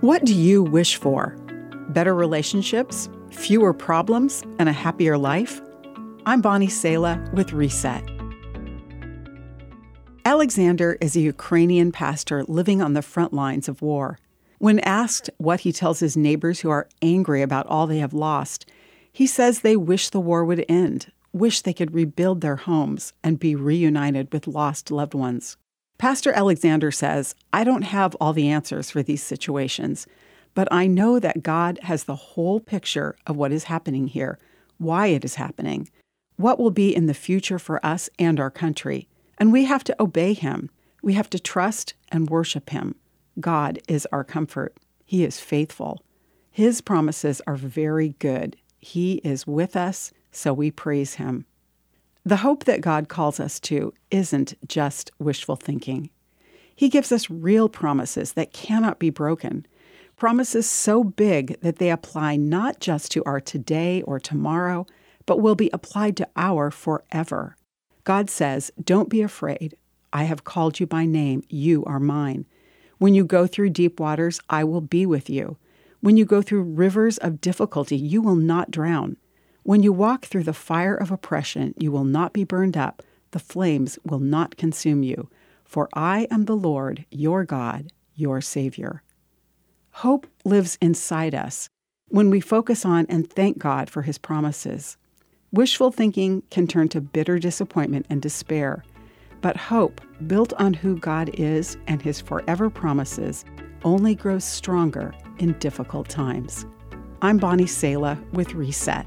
What do you wish for? Better relationships, fewer problems, and a happier life? I'm Bonnie Sala with Reset. Alexander is a Ukrainian pastor living on the front lines of war. When asked what he tells his neighbors who are angry about all they have lost, he says they wish the war would end, wish they could rebuild their homes and be reunited with lost loved ones. Pastor Alexander says, I don't have all the answers for these situations, but I know that God has the whole picture of what is happening here, why it is happening, what will be in the future for us and our country. And we have to obey Him. We have to trust and worship Him. God is our comfort. He is faithful. His promises are very good. He is with us, so we praise Him. The hope that God calls us to isn't just wishful thinking. He gives us real promises that cannot be broken, promises so big that they apply not just to our today or tomorrow, but will be applied to our forever. God says, Don't be afraid. I have called you by name. You are mine. When you go through deep waters, I will be with you. When you go through rivers of difficulty, you will not drown. When you walk through the fire of oppression, you will not be burned up, the flames will not consume you. For I am the Lord, your God, your Savior. Hope lives inside us when we focus on and thank God for His promises. Wishful thinking can turn to bitter disappointment and despair, but hope, built on who God is and His forever promises, only grows stronger in difficult times. I'm Bonnie Sala with Reset.